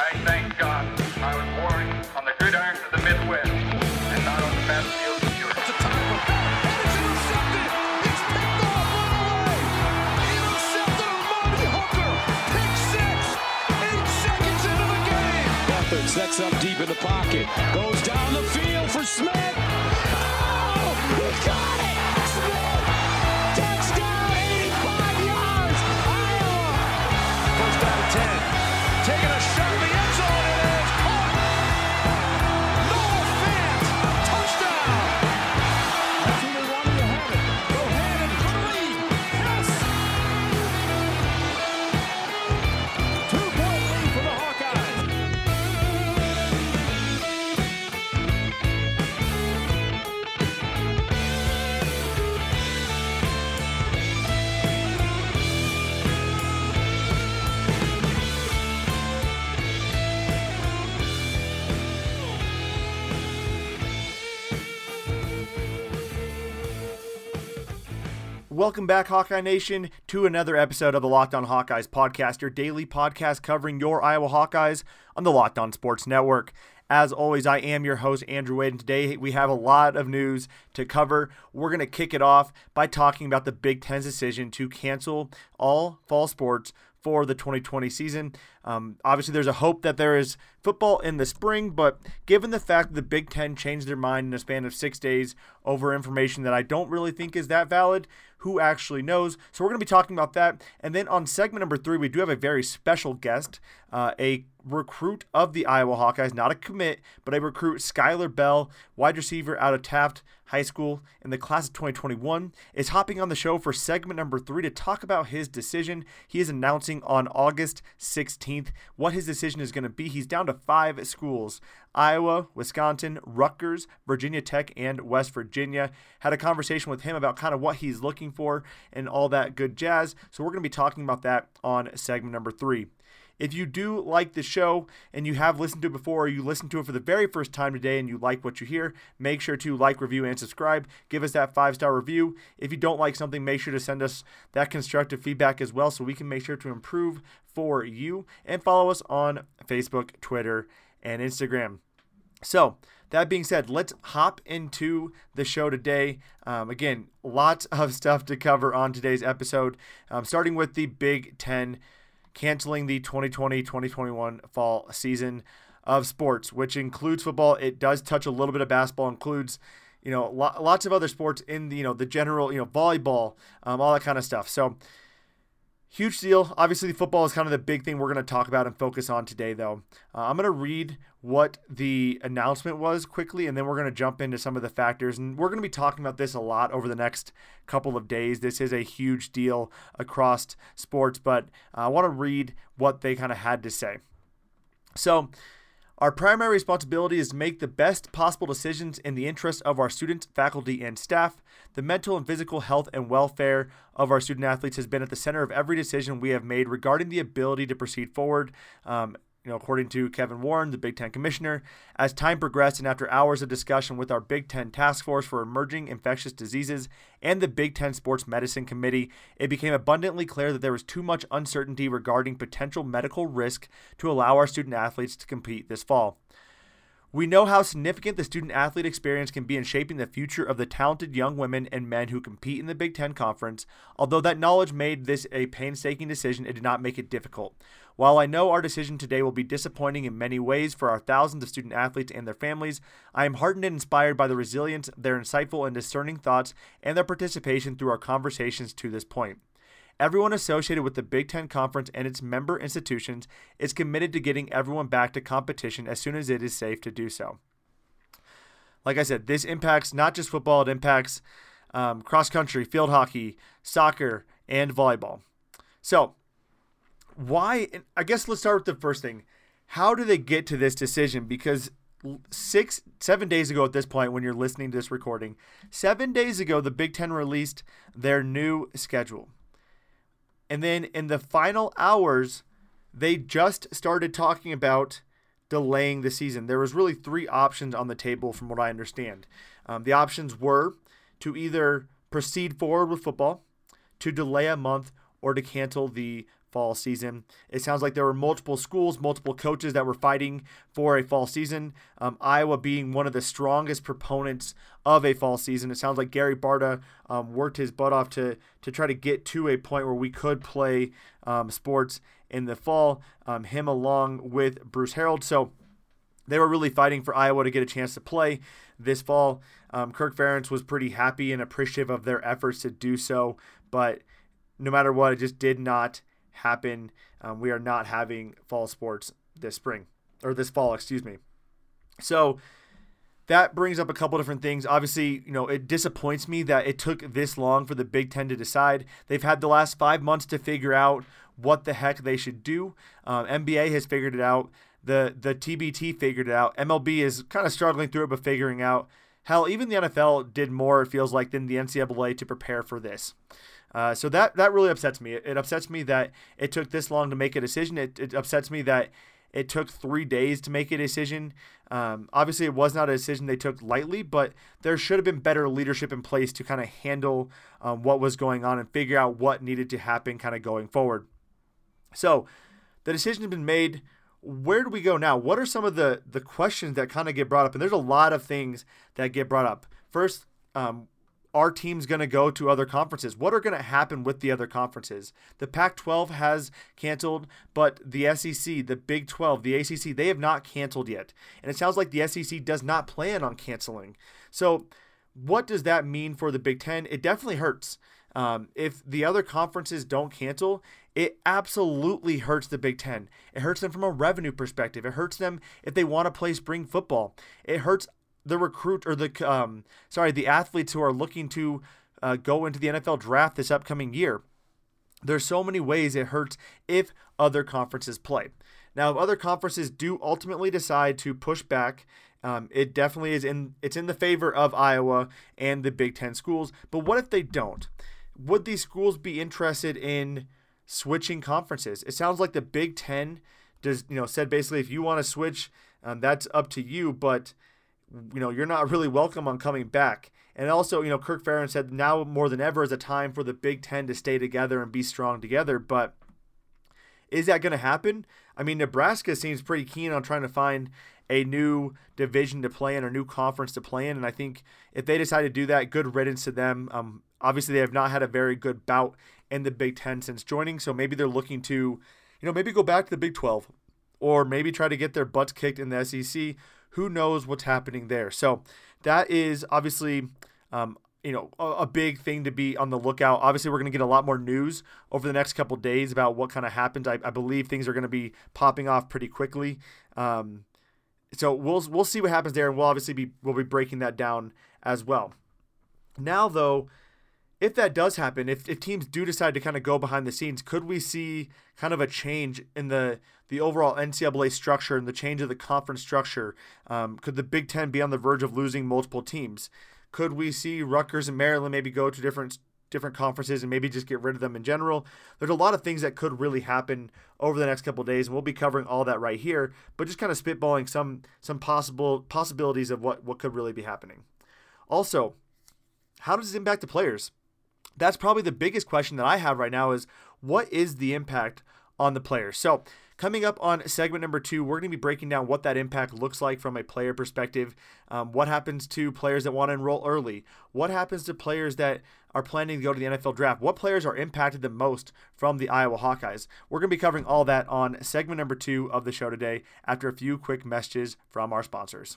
I thank God I was born on the gridiron of the Midwest and not on the battlefield of Europe. It's a time for and it's intercepted. It's picked off, run away. Intercepted of Marty Hooker. Pick six. Eight seconds into the game. Beathard sets up deep in the pocket. Goes down the field for Smith. Welcome back, Hawkeye Nation, to another episode of the Locked On Hawkeyes podcast, your daily podcast covering your Iowa Hawkeyes on the Locked On Sports Network. As always, I am your host, Andrew Wade, and today we have a lot of news to cover. We're going to kick it off by talking about the Big Ten's decision to cancel all fall sports for the 2020 season. Um, obviously, there's a hope that there is football in the spring, but given the fact that the Big Ten changed their mind in a span of six days over information that I don't really think is that valid, who actually knows? So, we're going to be talking about that. And then on segment number three, we do have a very special guest, uh, a recruit of the Iowa Hawkeyes, not a commit, but a recruit, Skyler Bell, wide receiver out of Taft High School in the class of 2021, is hopping on the show for segment number three to talk about his decision. He is announcing on August 16th what his decision is going to be. He's down to five schools Iowa, Wisconsin, Rutgers, Virginia Tech, and West Virginia. Had a conversation with him about kind of what he's looking for and all that good jazz. So we're going to be talking about that on segment number three. If you do like the show and you have listened to it before, or you listened to it for the very first time today and you like what you hear, make sure to like, review, and subscribe. Give us that five star review. If you don't like something, make sure to send us that constructive feedback as well so we can make sure to improve for you. And follow us on Facebook, Twitter, and Instagram. So, that being said, let's hop into the show today. Um, again, lots of stuff to cover on today's episode, um, starting with the Big Ten canceling the 2020 2021 fall season of sports, which includes football. It does touch a little bit of basketball, includes you know lo- lots of other sports in the you know the general you know volleyball, um, all that kind of stuff. So huge deal. Obviously, football is kind of the big thing we're going to talk about and focus on today, though. Uh, I'm going to read what the announcement was quickly, and then we're going to jump into some of the factors. And we're going to be talking about this a lot over the next couple of days. This is a huge deal across sports, but I want to read what they kind of had to say. So, our primary responsibility is to make the best possible decisions in the interest of our students, faculty, and staff. The mental and physical health and welfare of our student athletes has been at the center of every decision we have made regarding the ability to proceed forward. Um, you know, according to Kevin Warren, the Big Ten commissioner, as time progressed and after hours of discussion with our Big Ten Task Force for Emerging Infectious Diseases and the Big Ten Sports Medicine Committee, it became abundantly clear that there was too much uncertainty regarding potential medical risk to allow our student athletes to compete this fall. We know how significant the student athlete experience can be in shaping the future of the talented young women and men who compete in the Big Ten Conference. Although that knowledge made this a painstaking decision, it did not make it difficult. While I know our decision today will be disappointing in many ways for our thousands of student athletes and their families, I am heartened and inspired by the resilience, their insightful and discerning thoughts, and their participation through our conversations to this point. Everyone associated with the Big Ten Conference and its member institutions is committed to getting everyone back to competition as soon as it is safe to do so. Like I said, this impacts not just football, it impacts um, cross country, field hockey, soccer, and volleyball. So, why? I guess let's start with the first thing. How do they get to this decision? Because six, seven days ago at this point, when you're listening to this recording, seven days ago, the Big Ten released their new schedule. And then in the final hours, they just started talking about delaying the season. There was really three options on the table, from what I understand. Um, the options were to either proceed forward with football, to delay a month, or to cancel the fall season. It sounds like there were multiple schools, multiple coaches that were fighting for a fall season. Um, Iowa being one of the strongest proponents of a fall season. It sounds like Gary Barta um, worked his butt off to to try to get to a point where we could play um, sports in the fall. Um, him along with Bruce Harreld. So they were really fighting for Iowa to get a chance to play this fall. Um, Kirk Ferentz was pretty happy and appreciative of their efforts to do so, but no matter what, it just did not happen. Um, we are not having fall sports this spring or this fall, excuse me. So that brings up a couple different things. Obviously, you know, it disappoints me that it took this long for the Big Ten to decide. They've had the last five months to figure out what the heck they should do. Um, NBA has figured it out. The the TBT figured it out. MLB is kind of struggling through it, but figuring out. Hell, even the NFL did more. It feels like than the NCAA to prepare for this. Uh, so that that really upsets me. It, it, upsets me that it took this long to make a decision. It, it upsets me that it took three days to make a decision. Um, obviously, it was not a decision they took lightly, but there should have been better leadership in place to kind of handle um, what was going on and figure out what needed to happen kind of going forward. So the decision has been made where do we go now? What are some of the the questions that kind of get brought up? And there's a lot of things that get brought up. First, um, our team's going to go to other conferences. What are going to happen with the other conferences? The Pac 12 has canceled, but the SEC, the Big 12, the ACC, they have not canceled yet. And it sounds like the SEC does not plan on canceling. So, what does that mean for the Big 10? It definitely hurts. Um, if the other conferences don't cancel, it absolutely hurts the Big Ten. It hurts them from a revenue perspective. It hurts them if they want to play spring football. It hurts the recruit or the um, sorry the athletes who are looking to uh, go into the NFL draft this upcoming year. There's so many ways it hurts if other conferences play. Now, if other conferences do ultimately decide to push back, um, it definitely is in it's in the favor of Iowa and the Big Ten schools. But what if they don't? Would these schools be interested in switching conferences? It sounds like the Big Ten does you know said basically if you want to switch, um, that's up to you. But you know, you're not really welcome on coming back. And also, you know, Kirk Ferentz said now more than ever is a time for the Big Ten to stay together and be strong together. But is that going to happen? I mean, Nebraska seems pretty keen on trying to find a new division to play in, or new conference to play in. And I think if they decide to do that, good riddance to them. Um, obviously, they have not had a very good bout in the Big Ten since joining. So maybe they're looking to, you know, maybe go back to the Big 12 or maybe try to get their butts kicked in the SEC who knows what's happening there? So that is obviously, um, you know, a, a, big thing to be on the lookout. Obviously, we're going to get a lot more news over the next couple days about what kind of happened. I, I, believe things are going to be popping off pretty quickly. Um, so we'll we'll see what happens there, and we'll obviously be we'll be breaking that down as well. Now, though, if that does happen, if, if teams do decide to kind of go behind the scenes, could we see kind of a change in the the overall NCAA structure and the change of the conference structure? Um, could the Big Ten be on the verge of losing multiple teams? Could we see Rutgers and Maryland maybe go to different different conferences and maybe just get rid of them in general? There's a lot of things that could really happen over the next couple days, and we'll be covering all that right here. But just kind of spitballing some some possible possibilities of what what could really be happening. Also, how does this impact the players? That's probably the biggest question that I have right now is what is the impact on the players? So, coming up on segment number two, we're going to be breaking down what that impact looks like from a player perspective. Um, what happens to players that want to enroll early? What happens to players that are planning to go to the NFL draft? What players are impacted the most from the Iowa Hawkeyes? We're going to be covering all that on segment number two of the show today after a few quick messages from our sponsors.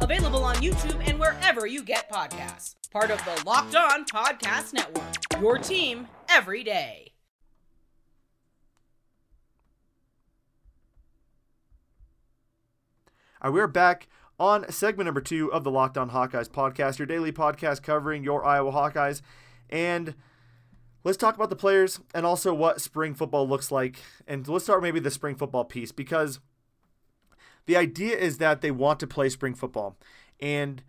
Available on YouTube and wherever you get podcasts. Part of the Locked On Podcast Network. Your team every day. We're back on segment number two of the Locked On Hawkeyes podcast, your daily podcast covering your Iowa Hawkeyes. And let's talk about the players and also what spring football looks like. And let's start maybe the spring football piece because the idea is that they want to play spring football. And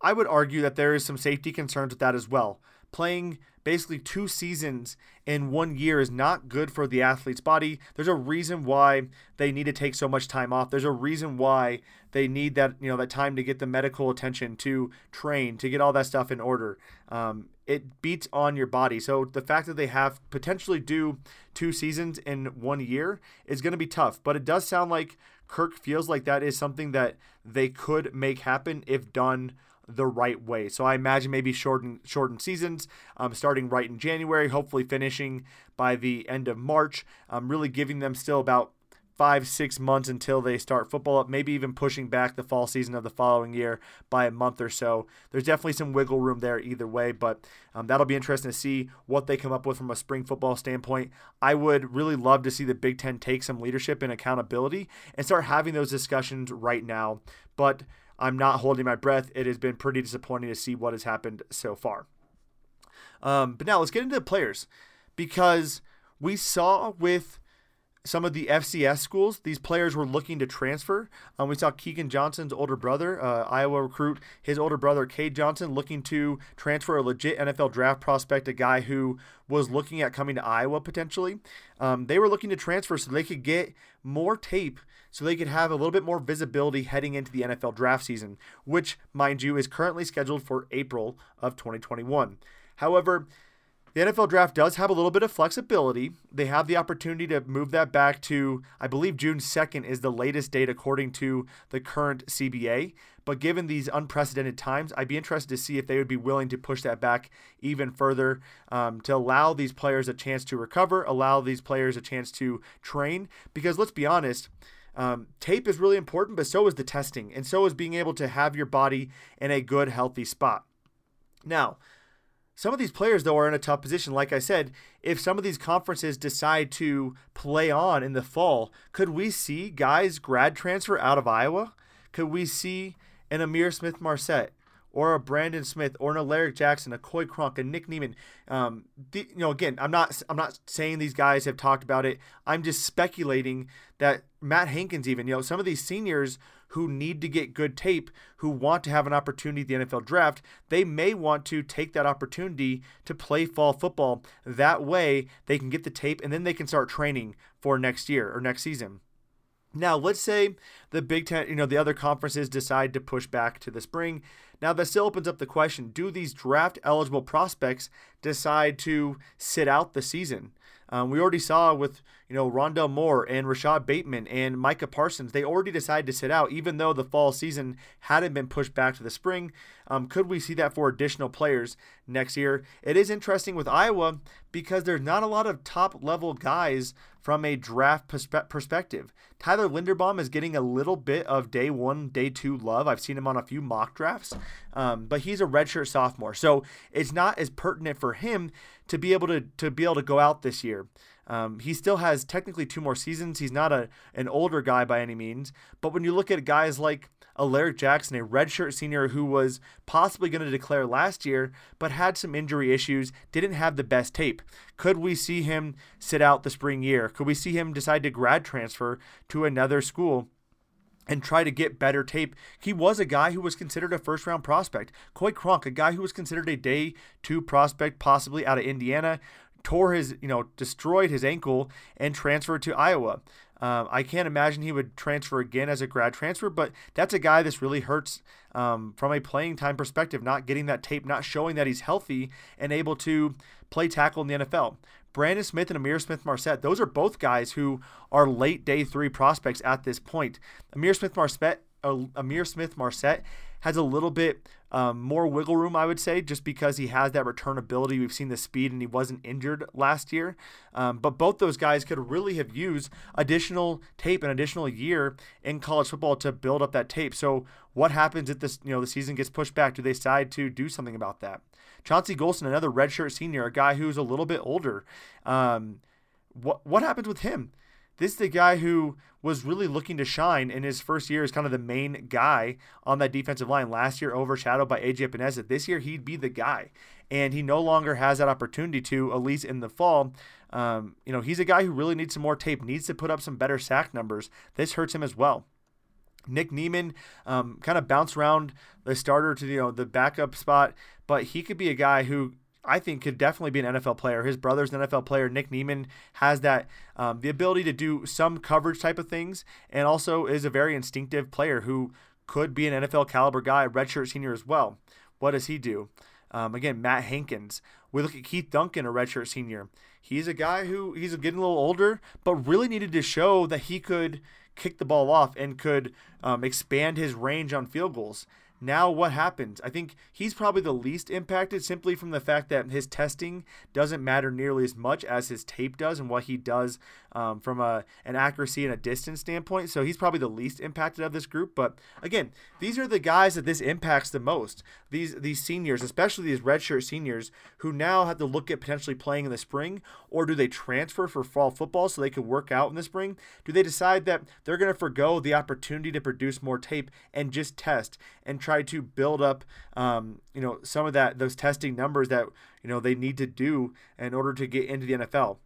I would argue that there is some safety concerns with that as well. Playing basically two seasons in one year is not good for the athlete's body. There's a reason why they need to take so much time off. There's a reason why they need that you know that time to get the medical attention, to train, to get all that stuff in order. Um, it beats on your body. So the fact that they have potentially do two seasons in one year is going to be tough. But it does sound like Kirk feels like that is something that they could make happen if done the right way. So I imagine maybe shorten shortened seasons, um, starting right in January, hopefully finishing by the end of March. Um, really giving them still about five six months until they start football up. Maybe even pushing back the fall season of the following year by a month or so. There's definitely some wiggle room there either way, but um, that'll be interesting to see what they come up with from a spring football standpoint. I would really love to see the Big Ten take some leadership and accountability and start having those discussions right now. But I'm not holding my breath. It has been pretty disappointing to see what has happened so far. Um, but now let's get into the players because we saw with some of the FCS schools, these players were looking to transfer. Um, we saw Keagan Johnson's older brother, uh, Iowa recruit, his older brother, Cade Johnson, looking to transfer a legit NFL draft prospect, a guy who was looking at coming to Iowa potentially. Um, they were looking to transfer so they could get more tape so they could have a little bit more visibility heading into the NFL draft season, which, mind you, is currently scheduled for April of 2021. However, the NFL draft does have a little bit of flexibility. They have the opportunity to move that back to, I believe, June 2nd is the latest date according to the current CBA. But given these unprecedented times, I'd be interested to see if they would be willing to push that back even further um, to allow these players a chance to recover, allow these players a chance to train. Because let's be honest, um, tape is really important, but so is the testing, and so is being able to have your body in a good, healthy spot. Now, some of these players, though, are in a tough position. Like I said, if some of these conferences decide to play on in the fall, could we see guys grad transfer out of Iowa? Could we see an Amir Smith-Marsette or a Brandon Smith or an Alaric Jackson, a Coy Cronk, a Nick Niemann. Um, the, you know, again, I'm not I'm not saying these guys have talked about it. I'm just speculating that Matt Hankins, even you know, some of these seniors who need to get good tape, who want to have an opportunity at the NFL draft, they may want to take that opportunity to play fall football. That way, they can get the tape and then they can start training for next year or next season. Now, let's say the Big Ten, you know, the other conferences decide to push back to the spring. Now, that still opens up the question do these draft eligible prospects decide to sit out the season? Um, we already saw with you know Rondale Moore and Rashad Bateman and Micah Parsons, they already decided to sit out, even though the fall season hadn't been pushed back to the spring. Um, could we see that for additional players next year? It is interesting with Iowa because there's not a lot of top level guys from a draft perspe- perspective. Tyler Linderbaum is getting a little bit of day one, day two love. I've seen him on a few mock drafts, um, but he's a redshirt sophomore, so it's not as pertinent for him to be able to to be able to go out this year. Um, he still has technically two more seasons. He's not a an older guy by any means, but when you look at guys like Alaric Jackson, a redshirt senior who was possibly going to declare last year, but had some injury issues, didn't have the best tape. Could we see him sit out the spring year? Could we see him decide to grad transfer to another school? and try to get better tape. He was a guy who was considered a first round prospect. Coy Cronk, a guy who was considered a day two prospect, possibly out of Indiana, tore his, you know, destroyed his ankle and transferred to Iowa. Um, I can't imagine he would transfer again as a grad transfer, but that's a guy this really hurts um, from a playing time perspective, not getting that tape, not showing that he's healthy and able to play tackle in the NFL. Brandon Smith and Amir Smith-Marsette, those are both guys who are late day three prospects at this point. Amir Smith-Marsette, uh, Ihmir Smith-Marsette has a little bit um, more wiggle room, I would say, just because he has that return ability. We've seen the speed and he wasn't injured last year. Um, but both those guys could really have used additional tape, an additional year in college football to build up that tape. So what happens if this, you know, the season gets pushed back? Do they decide to do something about that? Chauncey Golston, another redshirt senior, a guy who's a little bit older. Um, what what happens with him? This is the guy who was really looking to shine in his first year as kind of the main guy on that defensive line. Last year, overshadowed by AJ Epenesa. This year, he'd be the guy, and he no longer has that opportunity to, at least in the fall. Um, you know, he's a guy who really needs some more tape, needs to put up some better sack numbers. This hurts him as well. Nick Niemann um, kind of bounced around the starter to you know the backup spot, but he could be a guy who I think could definitely be an NFL player. His brother's an NFL player. Nick Niemann has that um, the ability to do some coverage type of things, and also is a very instinctive player who could be an NFL caliber guy, redshirt senior as well. What does he do? Um, again, Matt Hankins. We look at Keith Duncan, a redshirt senior. He's a guy who he's getting a little older, but really needed to show that he could kick the ball off and could um, expand his range on field goals. Now, what happens? I think he's probably the least impacted simply from the fact that his testing doesn't matter nearly as much as his tape does and what he does um, from a, an accuracy and a distance standpoint. So he's probably the least impacted of this group. But again, these are the guys that this impacts the most. These these seniors, especially these redshirt seniors, who now have to look at potentially playing in the spring, or do they transfer for fall football so they can work out in the spring? Do they decide that they're going to forego the opportunity to produce more tape and just test and try to build up, um, you know, some of that those testing numbers that you know they need to do in order to get into the NFL?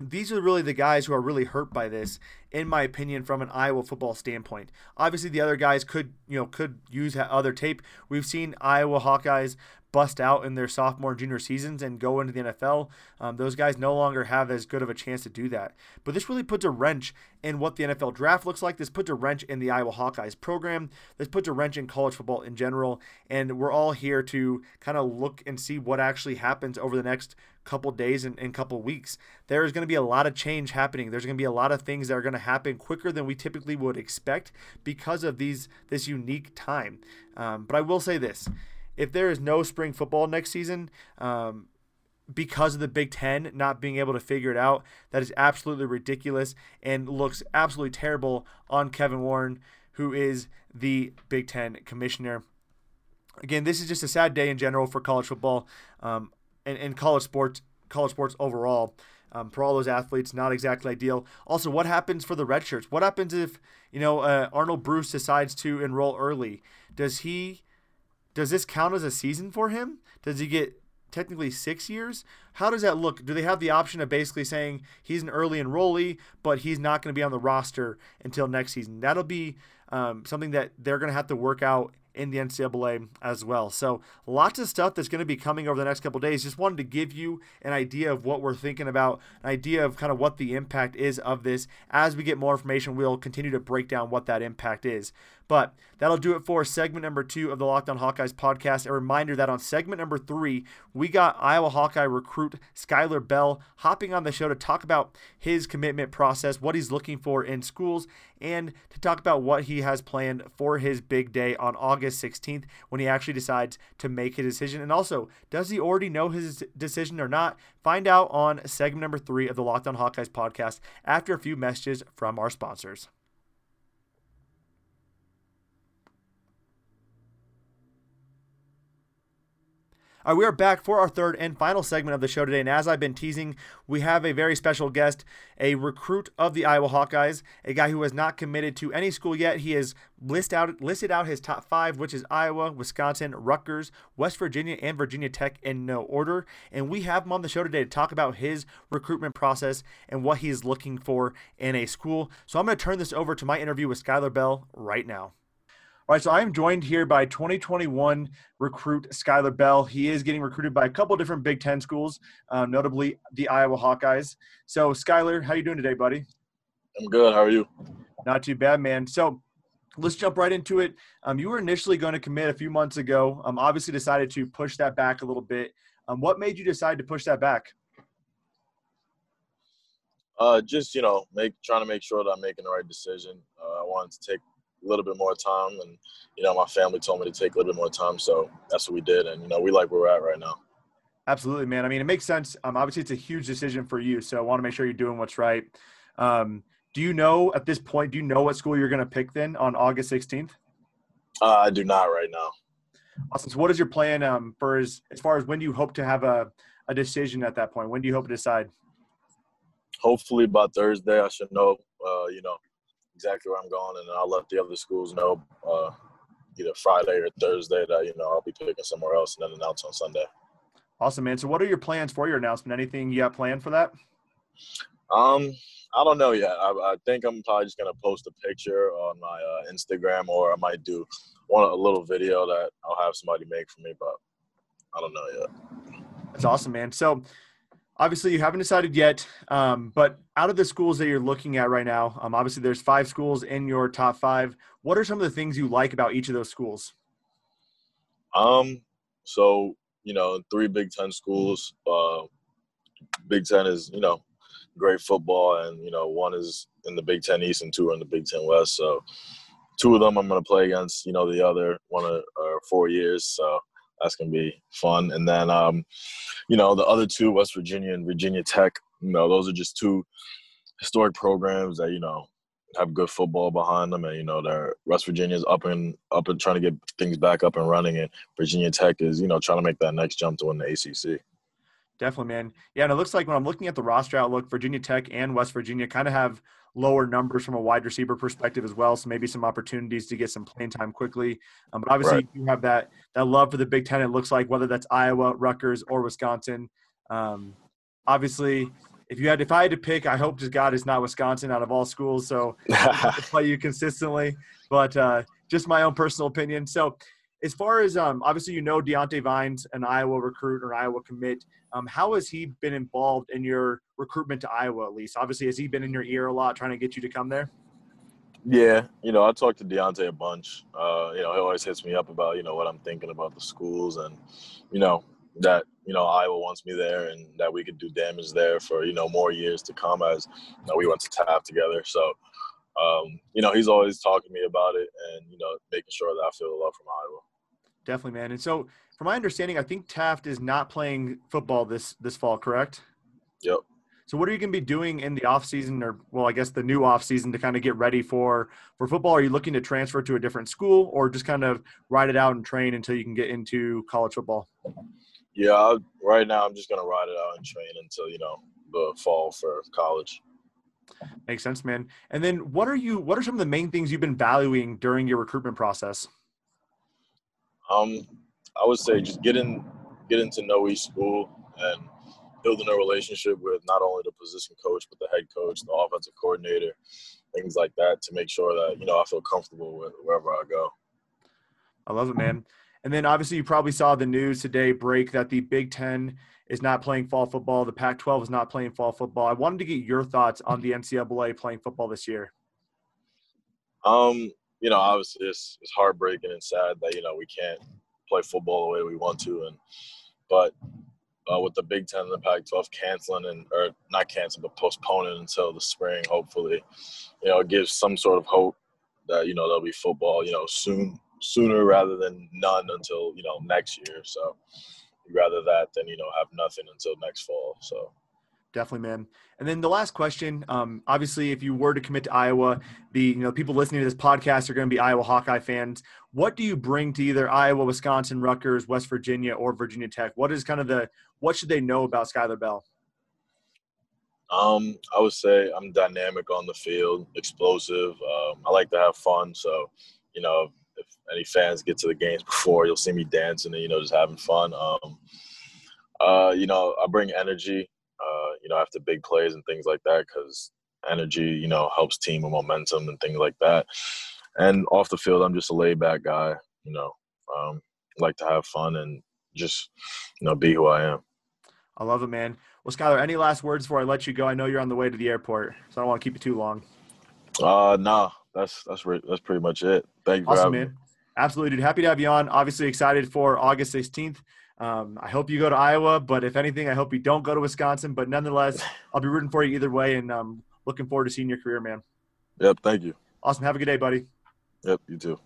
these are really the guys who are really hurt by this, in my opinion, from an Iowa football standpoint. Obviously, the other guys could, you know, could use other tape. We've seen Iowa Hawkeyes bust out in their sophomore and junior seasons and go into the NFL. Um, those guys no longer have as good of a chance to do that. But this really puts a wrench in what the NFL draft looks like. This puts a wrench in the Iowa Hawkeyes program. This puts a wrench in college football in general. And we're all here to kind of look and see what actually happens over the next couple days and, and couple weeks. There is going to be a lot of change happening. There's going to be a lot of things that are going to happen quicker than we typically would expect because of these this unique time. Um, but I will say this if there is no spring football next season, um, because of the Big Ten not being able to figure it out, that is absolutely ridiculous and looks absolutely terrible on Kevin Warren, who is the Big Ten commissioner. Again, this is just a sad day in general for college football um, and, and college sports, college sports overall. Um, for all those athletes, not exactly ideal. Also, what happens for the red shirts? What happens if you know uh, Arland Bruce decides to enroll early? Does he does this count as a season for him? Does he get technically six years? How does that look? Do they have the option of basically saying he's an early enrollee, but he's not going to be on the roster until next season? That'll be um, something that they're going to have to work out in the NCAA as well. So lots of stuff that's going to be coming over the next couple days. Just wanted to give you an idea of what we're thinking about, an idea of kind of what the impact is of this. As we get more information, we'll continue to break down what that impact is. But that'll do it for segment number two of the Locked On Hawkeyes podcast. A reminder that on segment number three, we got Iowa Hawkeye recruit Skyler Bell hopping on the show to talk about his commitment process, what he's looking for in schools, and to talk about what he has planned for his big day on August 16th when he actually decides to make a decision. And also, does he already know his decision or not? Find out on segment number three of the Locked On Hawkeyes podcast after a few messages from our sponsors. All right, we are back for our third and final segment of the show today. And as I've been teasing, we have a very special guest, a recruit of the Iowa Hawkeyes, a guy who has not committed to any school yet. He has list out, listed out his top five, which is Iowa, Wisconsin, Rutgers, West Virginia, and Virginia Tech in no order. And we have him on the show today to talk about his recruitment process and what he is looking for in a school. So I'm going to turn this over to my interview with Skyler Bell right now. All right, so I am joined here by 2021 recruit Skyler Bell. He is getting recruited by a couple different Big Ten schools, uh, notably the Iowa Hawkeyes. So, Skyler, how are you doing today, buddy? I'm good. How are you? Not too bad, man. So, let's jump right into it. Um, you were initially going to commit a few months ago. Um, obviously, decided to push that back a little bit. Um, what made you decide to push that back? Uh, just you know, make trying to make sure that I'm making the right decision. Uh, I wanted to take a little bit more time. And, you know, my family told me to take a little bit more time. So that's what we did. And, you know, we like where we're at right now. Absolutely, man. I mean, it makes sense. Um, obviously, it's a huge decision for you. So I want to make sure you're doing what's right. Um, do you know at this point, do you know what school you're going to pick then on August 16th? Uh, I do not right now. Awesome. So what is your plan um, for as, as far as when do you hope to have a, a decision at that point? When do you hope to decide? hopefully by Thursday I should know, uh, you know, exactly where I'm going, and I'll let the other schools know uh, either Friday or Thursday that you know I'll be picking somewhere else, and then announce on Sunday. Awesome, man. So, what are your plans for your announcement? Anything you got planned for that? Um, I don't know yet. I, I think I'm probably just gonna post a picture on my uh, Instagram, or I might do one a little video that I'll have somebody make for me, but I don't know yet. That's awesome, man. So, obviously, you haven't decided yet, um, but out of the schools that you're looking at right now, um, obviously, there's five schools in your top five. What are some of the things you like about each of those schools? Um, so you know, three Big Ten schools. Uh, Big Ten is you know great football, and you know one is in the Big Ten East and two are in the Big Ten West. So two of them I'm going to play against. You know the other one or, or four years. So that's to be fun. And then um, you know the other two, West Virginia and Virginia Tech. You know those are just two historic programs that you know have good football behind them, and you know they're West Virginia's up and up and trying to get things back up and running, and Virginia Tech is you know trying to make that next jump to win the ACC. Definitely, man. Yeah, and it looks like when I'm looking at the roster outlook, Virginia Tech and West Virginia kind of have lower numbers from a wide receiver perspective as well. So maybe some opportunities to get some playing time quickly. Um, but obviously, Right. you have that that love for the Big Ten. It looks like whether that's Iowa, Rutgers, or Wisconsin. Um, obviously, if you had if I had to pick, I hope to God it's not Wisconsin out of all schools. So to play you consistently, but uh, just my own personal opinion. So, as far as um, obviously you know Deontay Vines, an Iowa recruit or Iowa commit, um, how has he been involved in your recruitment to Iowa? At least, obviously, has he been in your ear a lot trying to get you to come there? Yeah, you know, I talk to Deontay a bunch. Uh, you know, he always hits me up about, you know, what I'm thinking about the schools and, you know, that, you know, Iowa wants me there and that we could do damage there for, you know, more years to come as you know, we went to Taft together. So, um, you know, he's always talking to me about it and, you know, making sure that I feel the love from Iowa. Definitely, man. And so, from my understanding, I think Taft is not playing football this this fall, correct? Yep. So what are you going to be doing in the off season, or well, I guess the new off season to kind of get ready for for football? Are you looking to transfer to a different school, or just kind of ride it out and train until you can get into college football? Yeah, I, right now I'm just going to ride it out and train until, you know, the fall for college. Makes sense, man. And then what are you? What are some of the main things you've been valuing during your recruitment process? Um, I would say just getting getting to know each school and building a relationship with not only the position coach but the head coach, the offensive coordinator, things like that to make sure that you know I feel comfortable with wherever I go. I love it, man. And then obviously you probably saw the news today break that the Big Ten is not playing fall football. The Pac-12 is not playing fall football. I wanted to get your thoughts on the NCAA playing football this year. Um, you know, obviously it's it's heartbreaking and sad that you know we can't play football the way we want to, and but uh, with the Big Ten and the Pac-12 canceling and or not canceling but postponing until the spring, hopefully, you know, it gives some sort of hope that you know there'll be football, you know, soon sooner rather than none until you know next year. So rather that than you know have nothing until next fall. So Definitely, man. And then the last question, um, obviously, if you were to commit to Iowa, the you know people listening to this podcast are going to be Iowa Hawkeye fans. What do you bring to either Iowa, Wisconsin, Rutgers, West Virginia, or Virginia Tech? What is kind of the what should they know about Skyler Bell? Um, I would say I'm dynamic on the field, explosive. Um, I like to have fun. So, you know, if any fans get to the games before, you'll see me dancing and you know just having fun. Um, uh, you know, I bring energy. Uh, you know, after big plays and things like that, because energy, you know, helps team with momentum and things like that. And off the field, I'm just a laid back guy. You know, um, like to have fun and just you know be who I am. I love it, man. Well, Skyler, any last words before I let you go? I know you're on the way to the airport, so I don't want to keep you too long. Uh, nah, that's that's re- that's pretty much it. Thank you for Awesome, having me. man. Absolutely, dude. Happy to have you on. Obviously excited for August 16th. Um, I hope you go to Iowa, but if anything, I hope you don't go to Wisconsin. But nonetheless, I'll be rooting for you either way, and um, looking forward to seeing your career, man. Yep, thank you. Awesome. Have a good day, buddy. Yep, you too.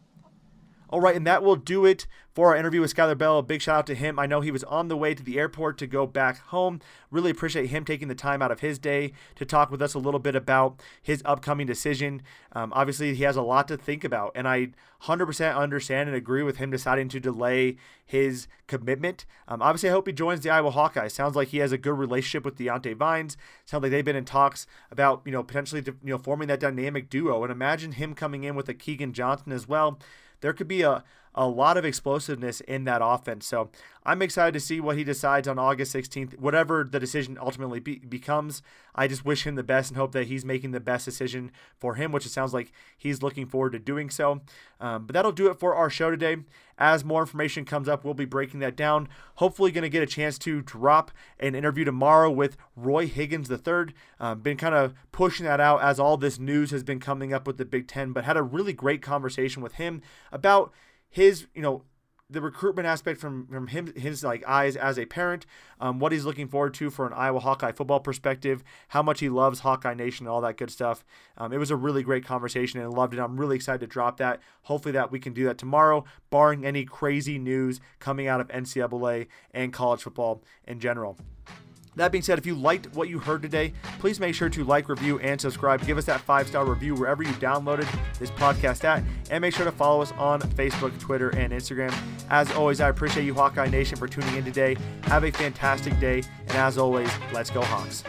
All right, and that will do it for our interview with Skyler Bell. A big shout out to him. I know he was on the way to the airport to go back home. Really appreciate him taking the time out of his day to talk with us a little bit about his upcoming decision. Um, obviously, he has a lot to think about, and I 100% understand and agree with him deciding to delay his commitment. Um, obviously, I hope he joins the Iowa Hawkeyes. Sounds like he has a good relationship with Deontay Vines. Sounds like they've been in talks about you know potentially you know forming that dynamic duo. And imagine him coming in with a Keagan Johnson as well there could be a, a lot of explosiveness in that offense. So I'm excited to see what he decides on August 16th. Whatever the decision ultimately be, becomes, I just wish him the best and hope that he's making the best decision for him, which it sounds like he's looking forward to doing so. Um, but that'll do it for our show today. As more information comes up, we'll be breaking that down. Hopefully, going to get a chance to drop an interview tomorrow with Roy Higgins III. Um, been kind of pushing that out as all this news has been coming up with the Big Ten, but had a really great conversation with him about his, you know, the recruitment aspect from from him his like eyes as a parent, um, what he's looking forward to for an Iowa Hawkeye football perspective, how much he loves Hawkeye Nation and all that good stuff. Um, it was a really great conversation and I loved it. I'm really excited to drop that. Hopefully that we can do that tomorrow, barring any crazy news coming out of NCAA and college football in general. That being said, if you liked what you heard today, please make sure to like, review, and subscribe. Give us that five star review wherever you downloaded this podcast at, and make sure to follow us on Facebook, Twitter, and Instagram. As always, I appreciate you, Hawkeye Nation, for tuning in today. Have a fantastic day, and as always, let's go, Hawks.